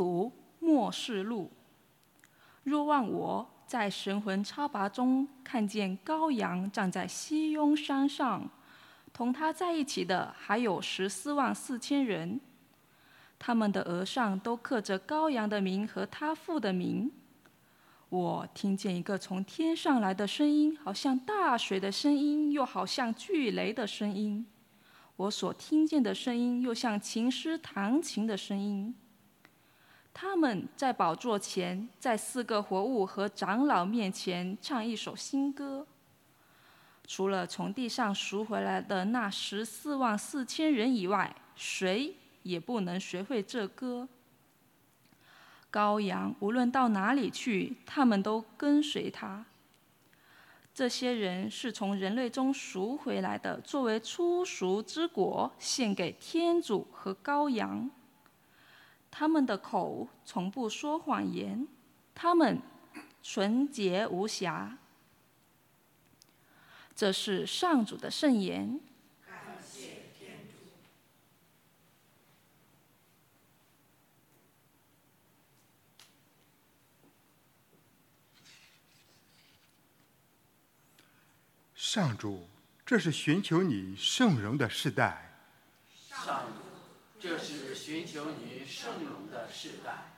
读末世录。若望我在神魂超拔中看见羔羊站在西雍山上，同他在一起的还有十四万四千人，他们的额上都刻着羔羊的名和他父的名。我听见一个从天上来的声音，好像大水的声音，又好像巨雷的声音。我所听见的声音，又像琴师弹琴的声音。他们在宝座前，在四个活物和长老面前唱一首新歌。除了从地上赎回来的那十四万四千人以外，谁也不能学会这歌。羔羊无论到哪里去，他们都跟随他。这些人是从人类中赎回来的，作为初赎之果，献给天主和羔羊。他们的口从不说谎言，他们纯洁无瑕。这是上主的圣言。上主，这是寻求你圣容的时代。寻求你圣容的时代。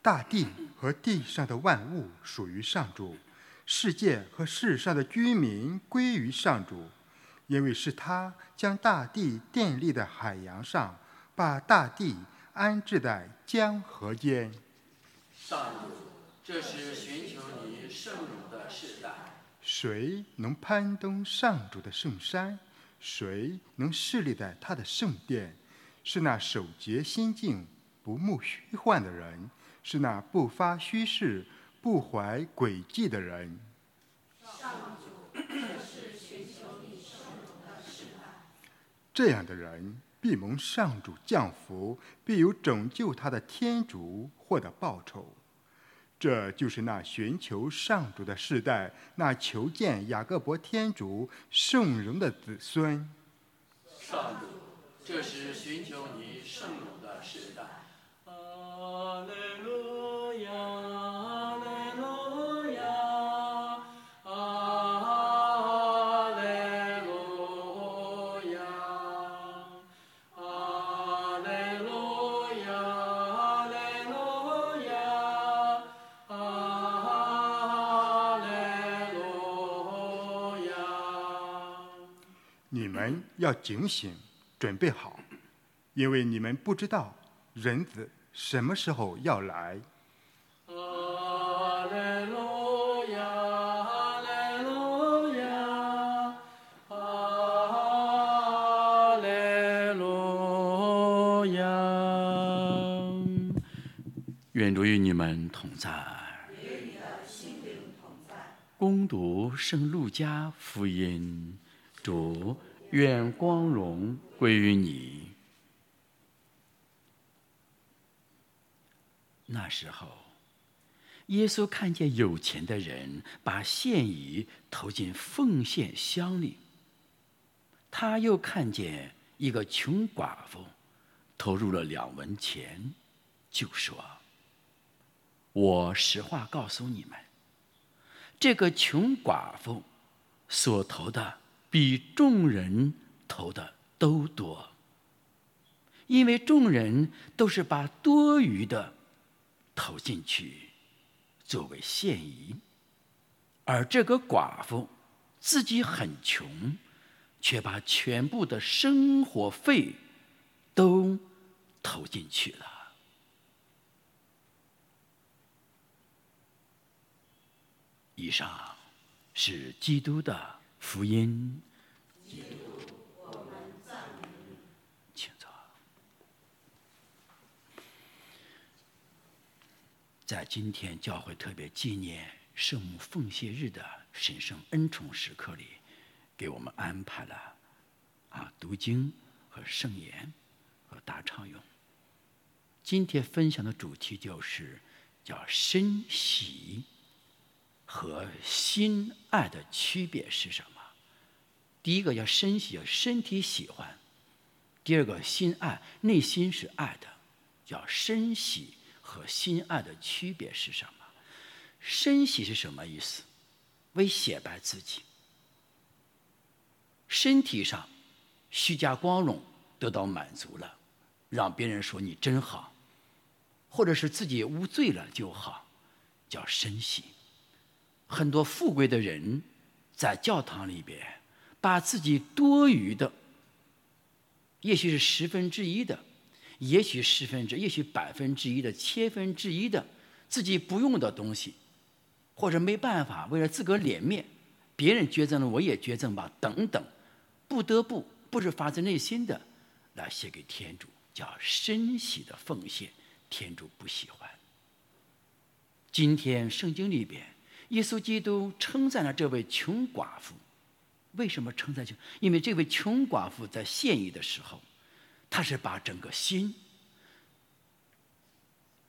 大地和地上的万物属于上主，世界和世上的居民归于上主，因为是他将大地建立在海洋上，把大地安置在江河间。上主，这是寻求你圣容的时代。谁能攀登上主的圣山？谁能侍立在他的圣殿？是那守节心境、不慕虚幻的人，是那不发虚誓、不怀诡计的人。这。样的人必蒙上主降福，必有拯救他的天主获得报酬。这就是那寻求上主的世代，那求见雅各伯天主圣容的子孙。上主，是寻求你圣母的时代。阿门。要警醒，准备好，因为你们不知道人子什么时候要来。阿门！路亚！阿门！路亚！阿门！路亚！愿主与你们同在。与你的心灵同在。攻读圣路加福音，主。愿光荣归于你。那时候，耶稣看见有钱的人把献仪投进奉献箱里，他又看见一个穷寡妇投入了两文钱，就说：“我实话告诉你们，这个穷寡妇所投的。”比众人投的都多，因为众人都是把多余的投进去作为现银，而这个寡妇自己很穷，却把全部的生活费都投进去了。以上是基督的。福音，在今天教会特别纪念圣母奉献日的神圣恩宠时刻里，给我们安排了啊读经和圣言和大唱咏。今天分享的主题就是叫深喜。和心爱的区别是什么？第一个叫身喜，身体喜欢；第二个心爱，内心是爱的，叫身喜和心爱的区别是什么？身喜是什么意思？为显摆自己，身体上虚假光荣得到满足了，让别人说你真好，或者是自己无罪了就好，叫身喜。很多富贵的人在教堂里边，把自己多余的，也许是十分之一的。也许十分之，也许百分之一的千分之一的自己不用的东西，或者没办法为了自个脸面，别人捐赠了我也捐赠吧，等等，不得不不是发自内心的来写给天主，叫深喜的奉献，天主不喜欢。今天圣经里边，耶稣基督称赞了这位穷寡妇，为什么称赞穷？因为这位穷寡妇在献义的时候。他是把整个心、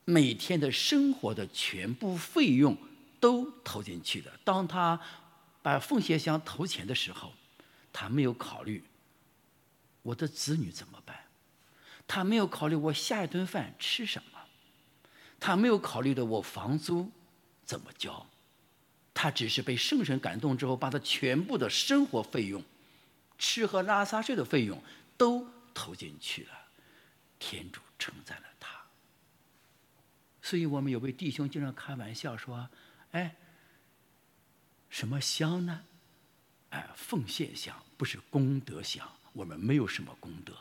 每天的生活的全部费用都投进去的。当他把奉献箱投钱的时候，他没有考虑我的子女怎么办，他没有考虑我下一顿饭吃什么，他没有考虑的我房租怎么交，他只是被圣神感动之后，把他全部的生活费用、吃喝拉撒睡的费用都。投进去了，天主称赞了他。所以我们有位弟兄经常开玩笑说：“哎，什么香呢？哎，奉献香不是功德香，我们没有什么功德。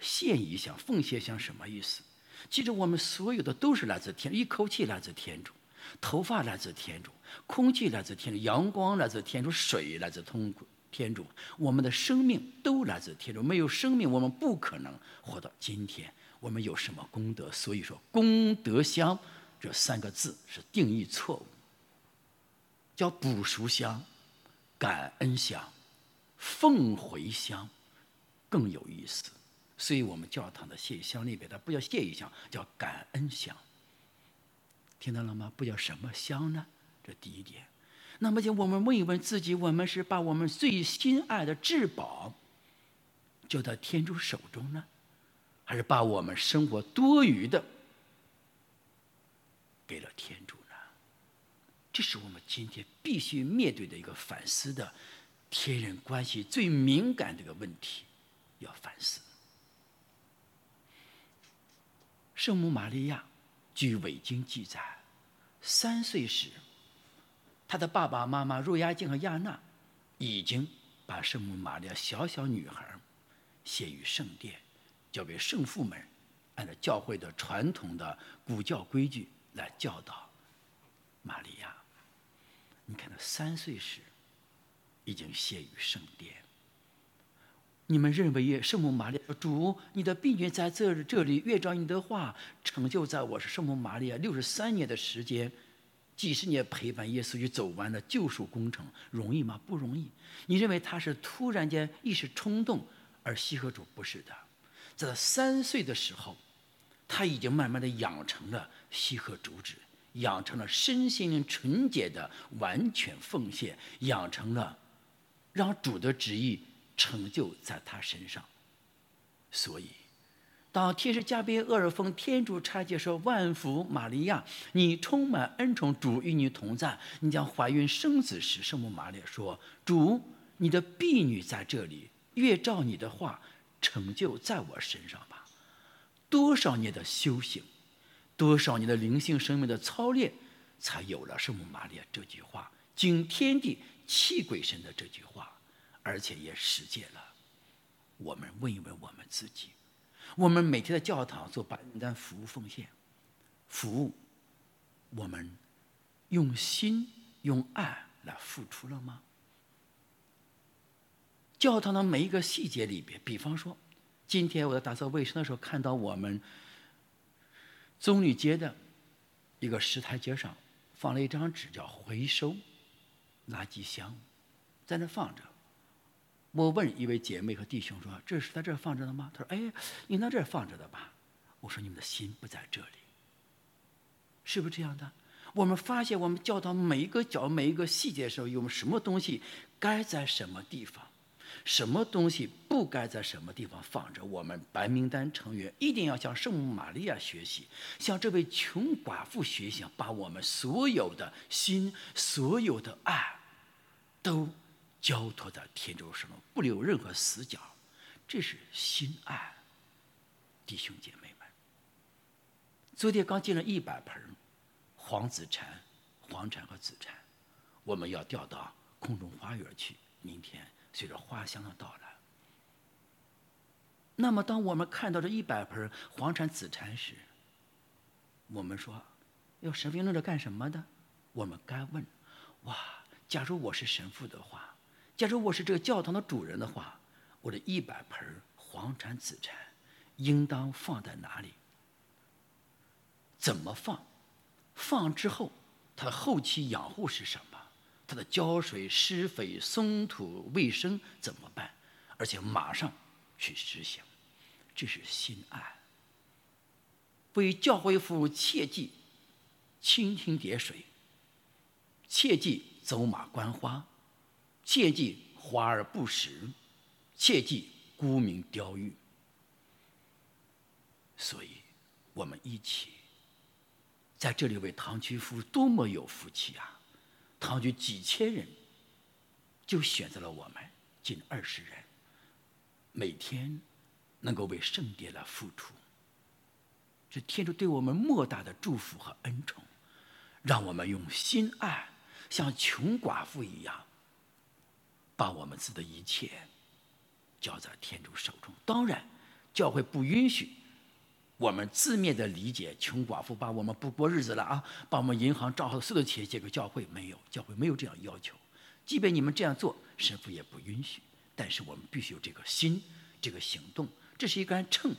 献一香、奉献香什么意思？其实我们所有的都是来自天，一口气来自天主，头发来自天主，空气来自天主，阳光来自天主，水来自通。天主，我们的生命都来自天主。没有生命，我们不可能活到今天。我们有什么功德？所以说，功德香这三个字是定义错误，叫补赎香、感恩香、奉回香更有意思。所以我们教堂的谢意香里边，它不叫谢意香，叫感恩香。听到了吗？不叫什么香呢？这第一点。那么就我们问一问自己：我们是把我们最心爱的至宝交到天主手中呢，还是把我们生活多余的给了天主呢？这是我们今天必须面对的一个反思的天人关系最敏感的一个问题，要反思。圣母玛利亚，据伪经记载，三岁时。他的爸爸妈妈若亚静和亚娜，已经把圣母玛利亚小小女孩献于圣殿，交给圣父们，按照教会的传统的古教规矩来教导玛利亚。你看，她三岁时已经献于圣殿。你们认为圣母玛利亚主，你的病菌在这这里，越照你的话成就在我是圣母玛利亚六十三年的时间。几十年陪伴耶稣去走完了救赎工程，容易吗？不容易。你认为他是突然间一时冲动而西和主不是的，在三岁的时候，他已经慢慢的养成了西和主旨，养成了身心灵纯洁的完全奉献，养成了让主的旨意成就在他身上，所以。当天使加别厄尔奉天主差遣说：“万福玛利亚，你充满恩宠，主与你同在，你将怀孕生子时，圣母玛利亚说：‘主，你的婢女在这里，越照你的话成就在我身上吧。’多少年的修行，多少年的灵性生命的操练，才有了圣母玛利亚这句话，经天地泣鬼神的这句话，而且也实践了。我们问一问我们自己。”我们每天在教堂做白单服务奉献，服务，我们用心用爱来付出了吗？教堂的每一个细节里边，比方说，今天我在打扫卫生的时候，看到我们棕榈街的一个石台阶上放了一张纸，叫“回收垃圾箱”，在那放着。我问一位姐妹和弟兄说：“这是在这放着的吗？”他说：“哎，应当这放着的吧。”我说：“你们的心不在这里，是不是这样的？”我们发现，我们教导每一个角、每一个细节的时候，有什么东西该在什么地方，什么东西不该在什么地方放着。我们白名单成员一定要向圣母玛利亚学习，向这位穷寡妇学习，把我们所有的心、所有的爱，都交托在天主手中，不留任何死角。这是心爱，弟兄姐妹们。昨天刚进了一百盆黄紫蝉、黄蝉和紫蝉，我们要调到空中花园去。明天随着花香的到来，那么当我们看到这一百盆黄蝉、紫蝉时，我们说，要神父弄着干什么的？我们该问：哇，假如我是神父的话，假如我是这个教堂的主人的话。我的一百盆黄蝉、紫蝉，应当放在哪里？怎么放？放之后，它的后期养护是什么？它的浇水、施肥、松土、卫生怎么办？而且马上去执行，这是心爱。为教会服务，切记蜻蜓点水，切记走马观花，切记华而不实。切记沽名钓誉，所以，我们一起在这里为唐区夫多么有福气啊！唐居几千人就选择了我们近二十人，每天能够为圣殿来付出，这天主对我们莫大的祝福和恩宠，让我们用心爱，像穷寡妇一样，把我们自己的一切。交在天主手中。当然，教会不允许我们字面的理解，穷寡妇把我们不过日子了啊，把我们银行账号所有的钱借给教会，没有，教会没有这样要求。即便你们这样做，神父也不允许。但是我们必须有这个心，这个行动。这是一杆秤，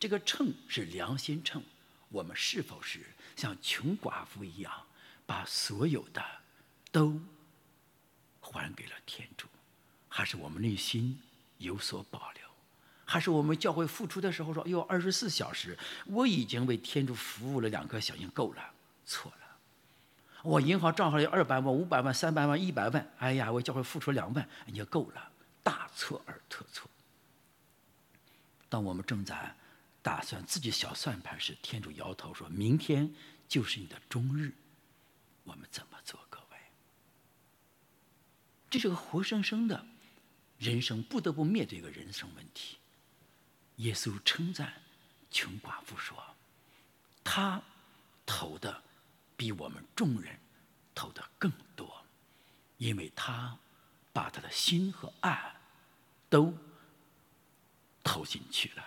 这个秤是良心秤。我们是否是像穷寡妇一样，把所有的都还给了天主，还是我们内心？有所保留，还是我们教会付出的时候说：“哟，二十四小时，我已经为天主服务了两颗小心够了。”错了，我银行账号有二百万、五百万、三百万、一百万，哎呀，我教会付出两万也够了，大错而特错。当我们正在打算自己小算盘时，天主摇头说：“明天就是你的终日。”我们怎么做，这是个活生生的。人生不得不面对一个人生问题。耶稣称赞穷寡妇说：“他投的比我们众人投的更多，因为他把他的心和爱都投进去了。”